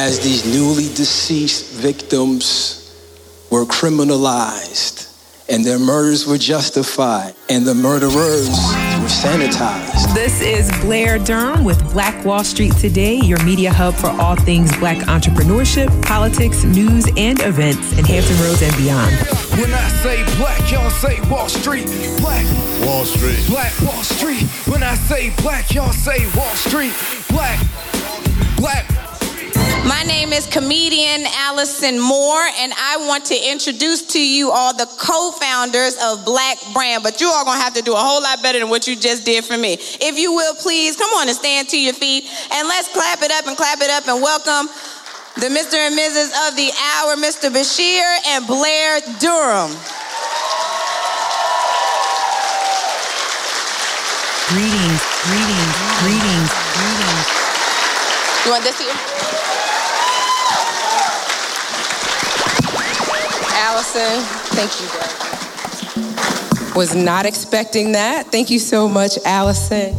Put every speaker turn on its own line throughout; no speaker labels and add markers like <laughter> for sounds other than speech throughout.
as these newly deceased victims were criminalized and their murders were justified and the murderers were sanitized.
This is Blair Durham with Black Wall Street Today, your media hub for all things black entrepreneurship, politics, news, and events in Hampton Roads and beyond.
When I say black, y'all say Wall Street. Black
Wall Street.
Black Wall Street. When I say black, y'all say Wall Street. Black.
Name is comedian Allison Moore, and I want to introduce to you all the co founders of Black Brand. But you are going to have to do a whole lot better than what you just did for me. If you will, please come on and stand to your feet, and let's clap it up and clap it up and welcome the Mr. and Mrs. of the Hour, Mr. Bashir and Blair Durham.
Greetings, greetings, greetings, greetings.
You want this here?
Thank you. Was not expecting that. Thank you so much, Allison.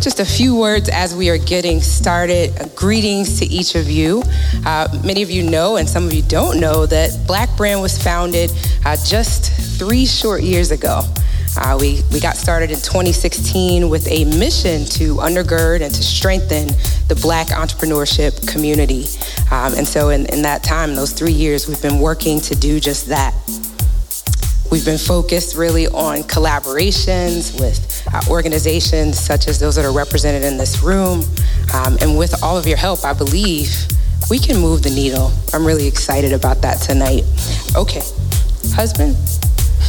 Just a few words as we are getting started. Greetings to each of you. Uh, many of you know, and some of you don't know, that Black Brand was founded uh, just three short years ago. Uh, we, we got started in 2016 with a mission to undergird and to strengthen the black entrepreneurship community. Um, and so, in, in that time, those three years, we've been working to do just that. We've been focused really on collaborations with uh, organizations such as those that are represented in this room. Um, and with all of your help, I believe we can move the needle. I'm really excited about that tonight. Okay, husband,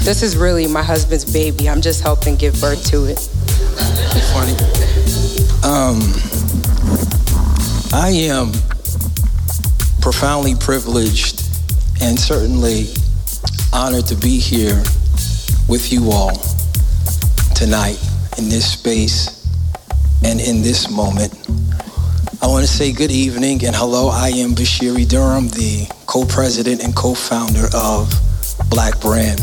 this is really my husband's baby. I'm just helping give birth to it.
Funny. Um, I am profoundly privileged and certainly honored to be here with you all tonight in this space and in this moment. I want to say good evening and hello. I am Bashiri Durham, the co-president and co-founder of Black Brand,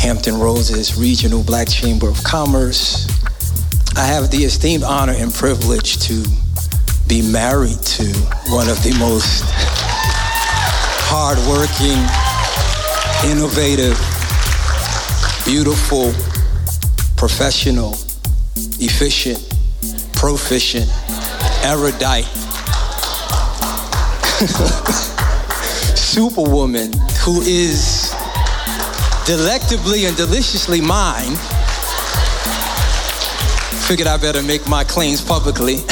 Hampton Roads' regional Black Chamber of Commerce. I have the esteemed honor and privilege to be married to one of the most hardworking, innovative, beautiful, professional, efficient, proficient, erudite, <laughs> superwoman who is delectably and deliciously mine. Figured I better make my claims publicly. <laughs>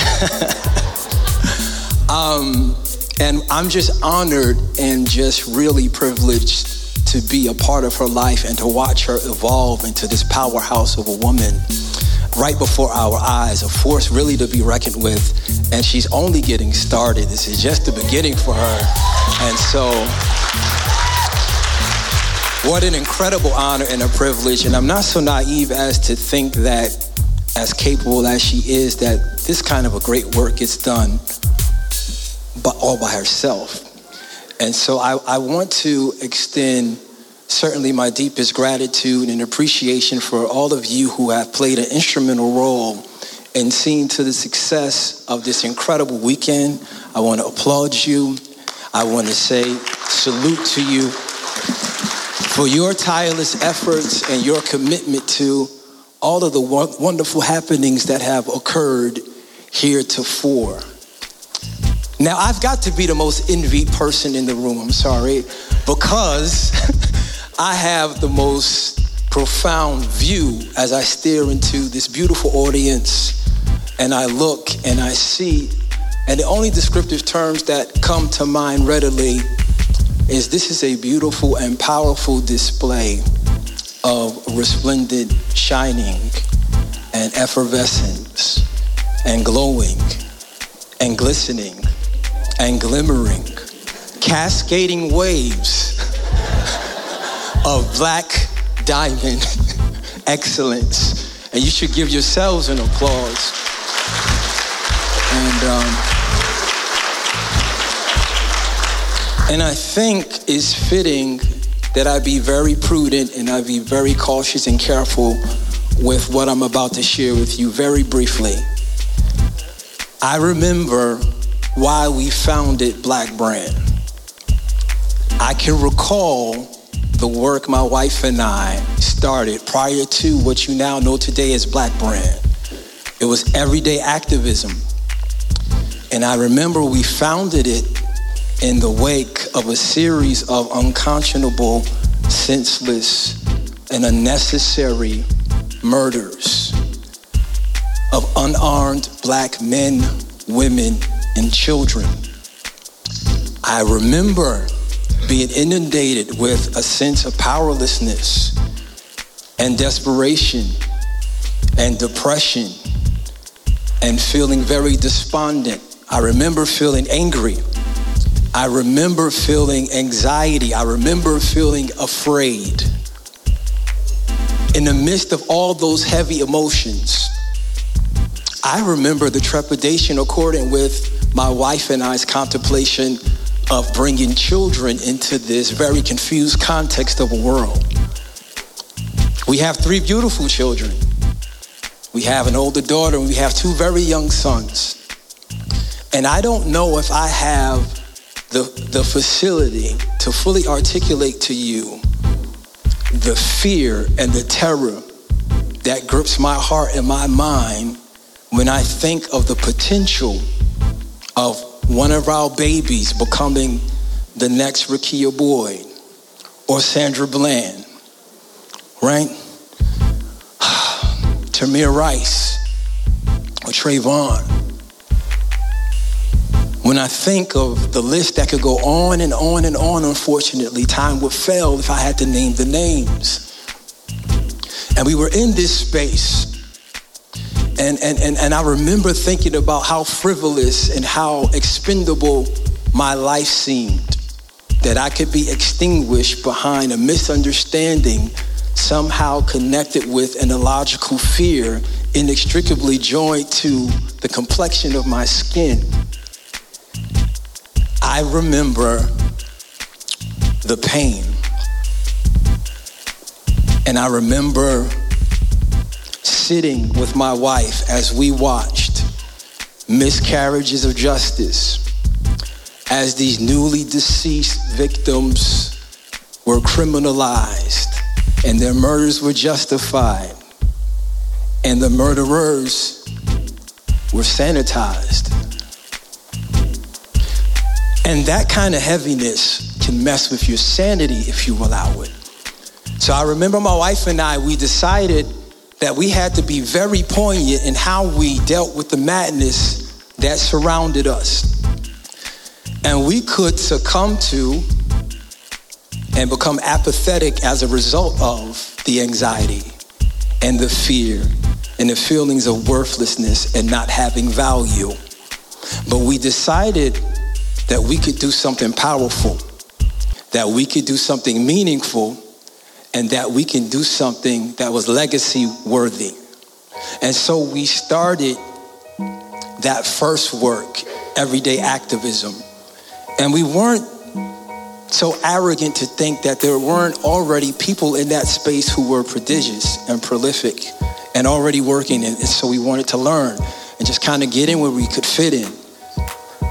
um, and I'm just honored and just really privileged to be a part of her life and to watch her evolve into this powerhouse of a woman right before our eyes, a force really to be reckoned with. And she's only getting started. This is just the beginning for her. And so, what an incredible honor and a privilege. And I'm not so naive as to think that, as capable as she is, that this kind of a great work gets done but all by herself. And so I, I want to extend certainly my deepest gratitude and appreciation for all of you who have played an instrumental role in seeing to the success of this incredible weekend. I want to applaud you. I want to say salute to you for your tireless efforts and your commitment to all of the wonderful happenings that have occurred heretofore. Now, I've got to be the most envied person in the room, I'm sorry, because <laughs> I have the most profound view as I stare into this beautiful audience and I look and I see, and the only descriptive terms that come to mind readily is this is a beautiful and powerful display of resplendent shining and effervescence and glowing and glistening and glimmering, cascading waves of black diamond <laughs> excellence. And you should give yourselves an applause. And, um, and I think it's fitting that I be very prudent and I be very cautious and careful with what I'm about to share with you very briefly. I remember why we founded Black Brand. I can recall the work my wife and I started prior to what you now know today as Black Brand. It was everyday activism. And I remember we founded it in the wake of a series of unconscionable, senseless, and unnecessary murders of unarmed black men, women, and children. I remember being inundated with a sense of powerlessness and desperation and depression and feeling very despondent. I remember feeling angry. I remember feeling anxiety. I remember feeling afraid. In the midst of all those heavy emotions, I remember the trepidation according with my wife and I's contemplation of bringing children into this very confused context of a world. We have three beautiful children. We have an older daughter and we have two very young sons. And I don't know if I have the, the facility to fully articulate to you the fear and the terror that grips my heart and my mind when I think of the potential of one of our babies becoming the next Rekia Boyd or Sandra Bland, right? <sighs> Tamir Rice or Trayvon. When I think of the list that could go on and on and on, unfortunately, time would fail if I had to name the names. And we were in this space and, and, and, and I remember thinking about how frivolous and how expendable my life seemed. That I could be extinguished behind a misunderstanding somehow connected with an illogical fear inextricably joined to the complexion of my skin. I remember the pain. And I remember sitting with my wife as we watched miscarriages of justice as these newly deceased victims were criminalized and their murders were justified and the murderers were sanitized. And that kind of heaviness can mess with your sanity if you allow it. So I remember my wife and I, we decided that we had to be very poignant in how we dealt with the madness that surrounded us. And we could succumb to and become apathetic as a result of the anxiety and the fear and the feelings of worthlessness and not having value. But we decided that we could do something powerful, that we could do something meaningful and that we can do something that was legacy worthy. And so we started that first work, everyday activism. And we weren't so arrogant to think that there weren't already people in that space who were prodigious and prolific and already working. And so we wanted to learn and just kind of get in where we could fit in.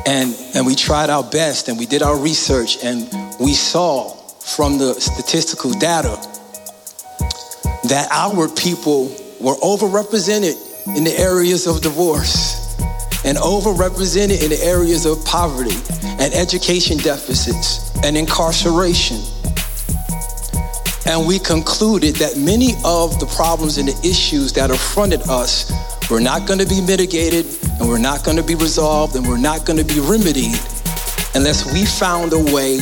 And, and we tried our best and we did our research and we saw from the statistical data that our people were overrepresented in the areas of divorce and overrepresented in the areas of poverty and education deficits and incarceration. And we concluded that many of the problems and the issues that affronted us were not going to be mitigated and we're not going to be resolved and we're not going to be remedied unless we found a way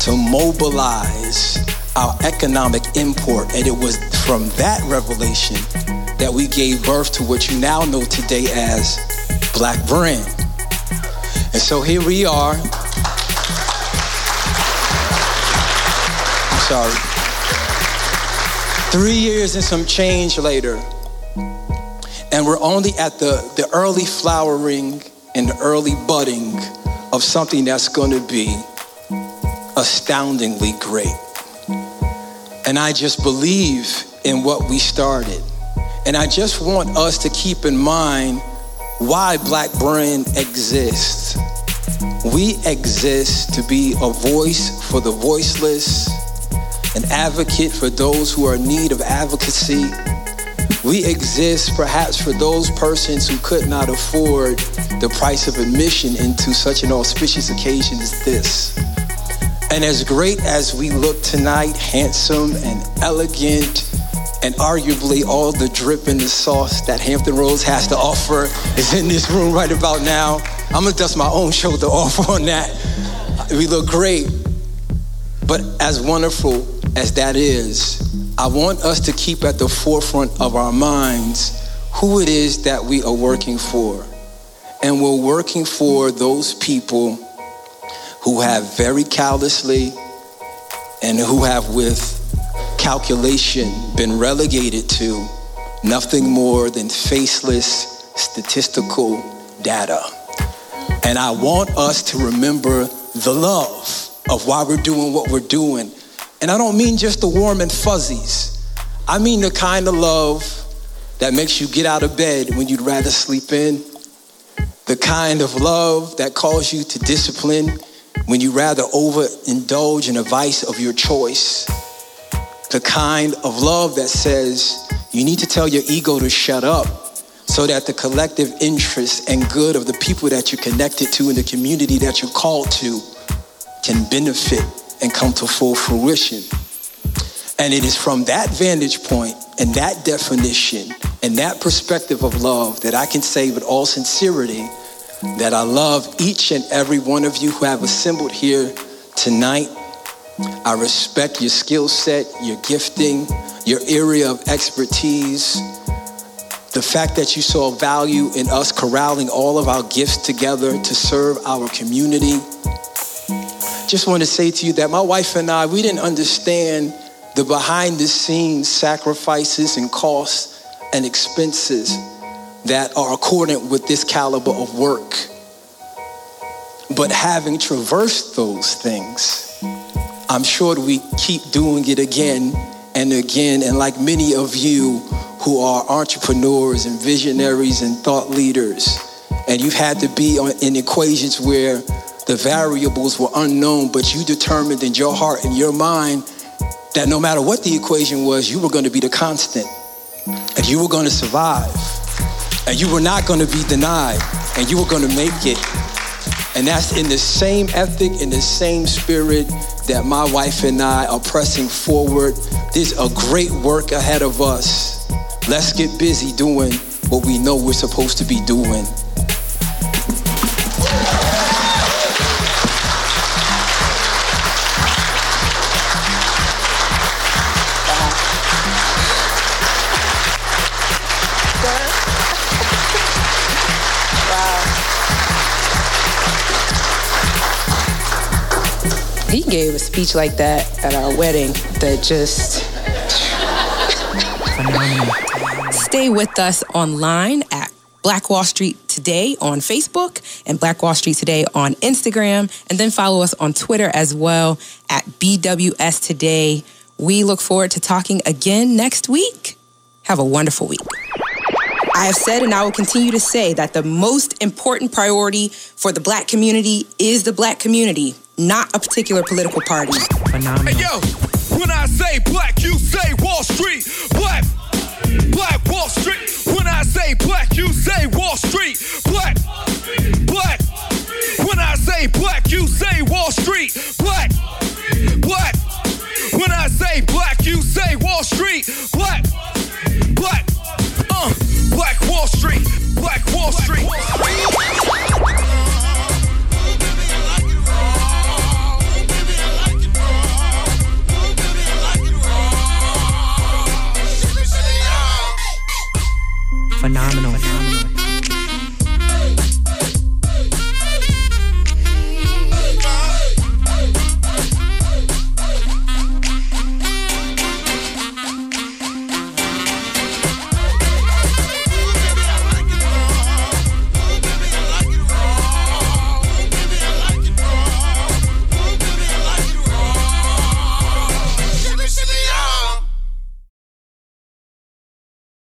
to mobilize our economic import. And it was from that revelation that we gave birth to what you now know today as Black Brand. And so here we are. I'm sorry. Three years and some change later, and we're only at the, the early flowering and the early budding of something that's going to be astoundingly great. And I just believe in what we started. And I just want us to keep in mind why Black Brand exists. We exist to be a voice for the voiceless, an advocate for those who are in need of advocacy. We exist perhaps for those persons who could not afford the price of admission into such an auspicious occasion as this. And as great as we look tonight, handsome and elegant, and arguably all the drip and the sauce that Hampton Roads has to offer is in this room right about now. I'm gonna dust my own shoulder <laughs> off on that. We look great. But as wonderful as that is, I want us to keep at the forefront of our minds who it is that we are working for. And we're working for those people who have very callously and who have with calculation been relegated to nothing more than faceless statistical data. And I want us to remember the love of why we're doing what we're doing. And I don't mean just the warm and fuzzies. I mean the kind of love that makes you get out of bed when you'd rather sleep in. The kind of love that calls you to discipline when you rather overindulge in a vice of your choice the kind of love that says you need to tell your ego to shut up so that the collective interest and good of the people that you're connected to and the community that you're called to can benefit and come to full fruition. And it is from that vantage point and that definition and that perspective of love that I can say with all sincerity that I love each and every one of you who have assembled here tonight I respect your skill set, your gifting, your area of expertise, the fact that you saw value in us corralling all of our gifts together to serve our community. Just want to say to you that my wife and I, we didn't understand the behind the scenes sacrifices and costs and expenses that are accordant with this caliber of work. But having traversed those things, I'm sure we keep doing it again and again. And like many of you who are entrepreneurs and visionaries and thought leaders, and you've had to be in equations where the variables were unknown, but you determined in your heart and your mind that no matter what the equation was, you were going to be the constant and you were going to survive and you were not going to be denied and you were going to make it. And that's in the same ethic, in the same spirit that my wife and I are pressing forward. There's a great work ahead of us. Let's get busy doing what we know we're supposed to be doing.
Gave a speech like that at our wedding that just. Stay with us online at Black Wall Street Today on Facebook and Black Wall Street Today on Instagram. And then follow us on Twitter as well at BWS Today. We look forward to talking again next week. Have a wonderful week. I have said and I will continue to say that the most important priority for the black community is the black community not a particular political party.
Phenomenal. Hey, yo, when I say black, you say Wall Street. Black, black Wall Street. When I say black, you say Wall Street. Black, black. When I say black, you say Wall Street.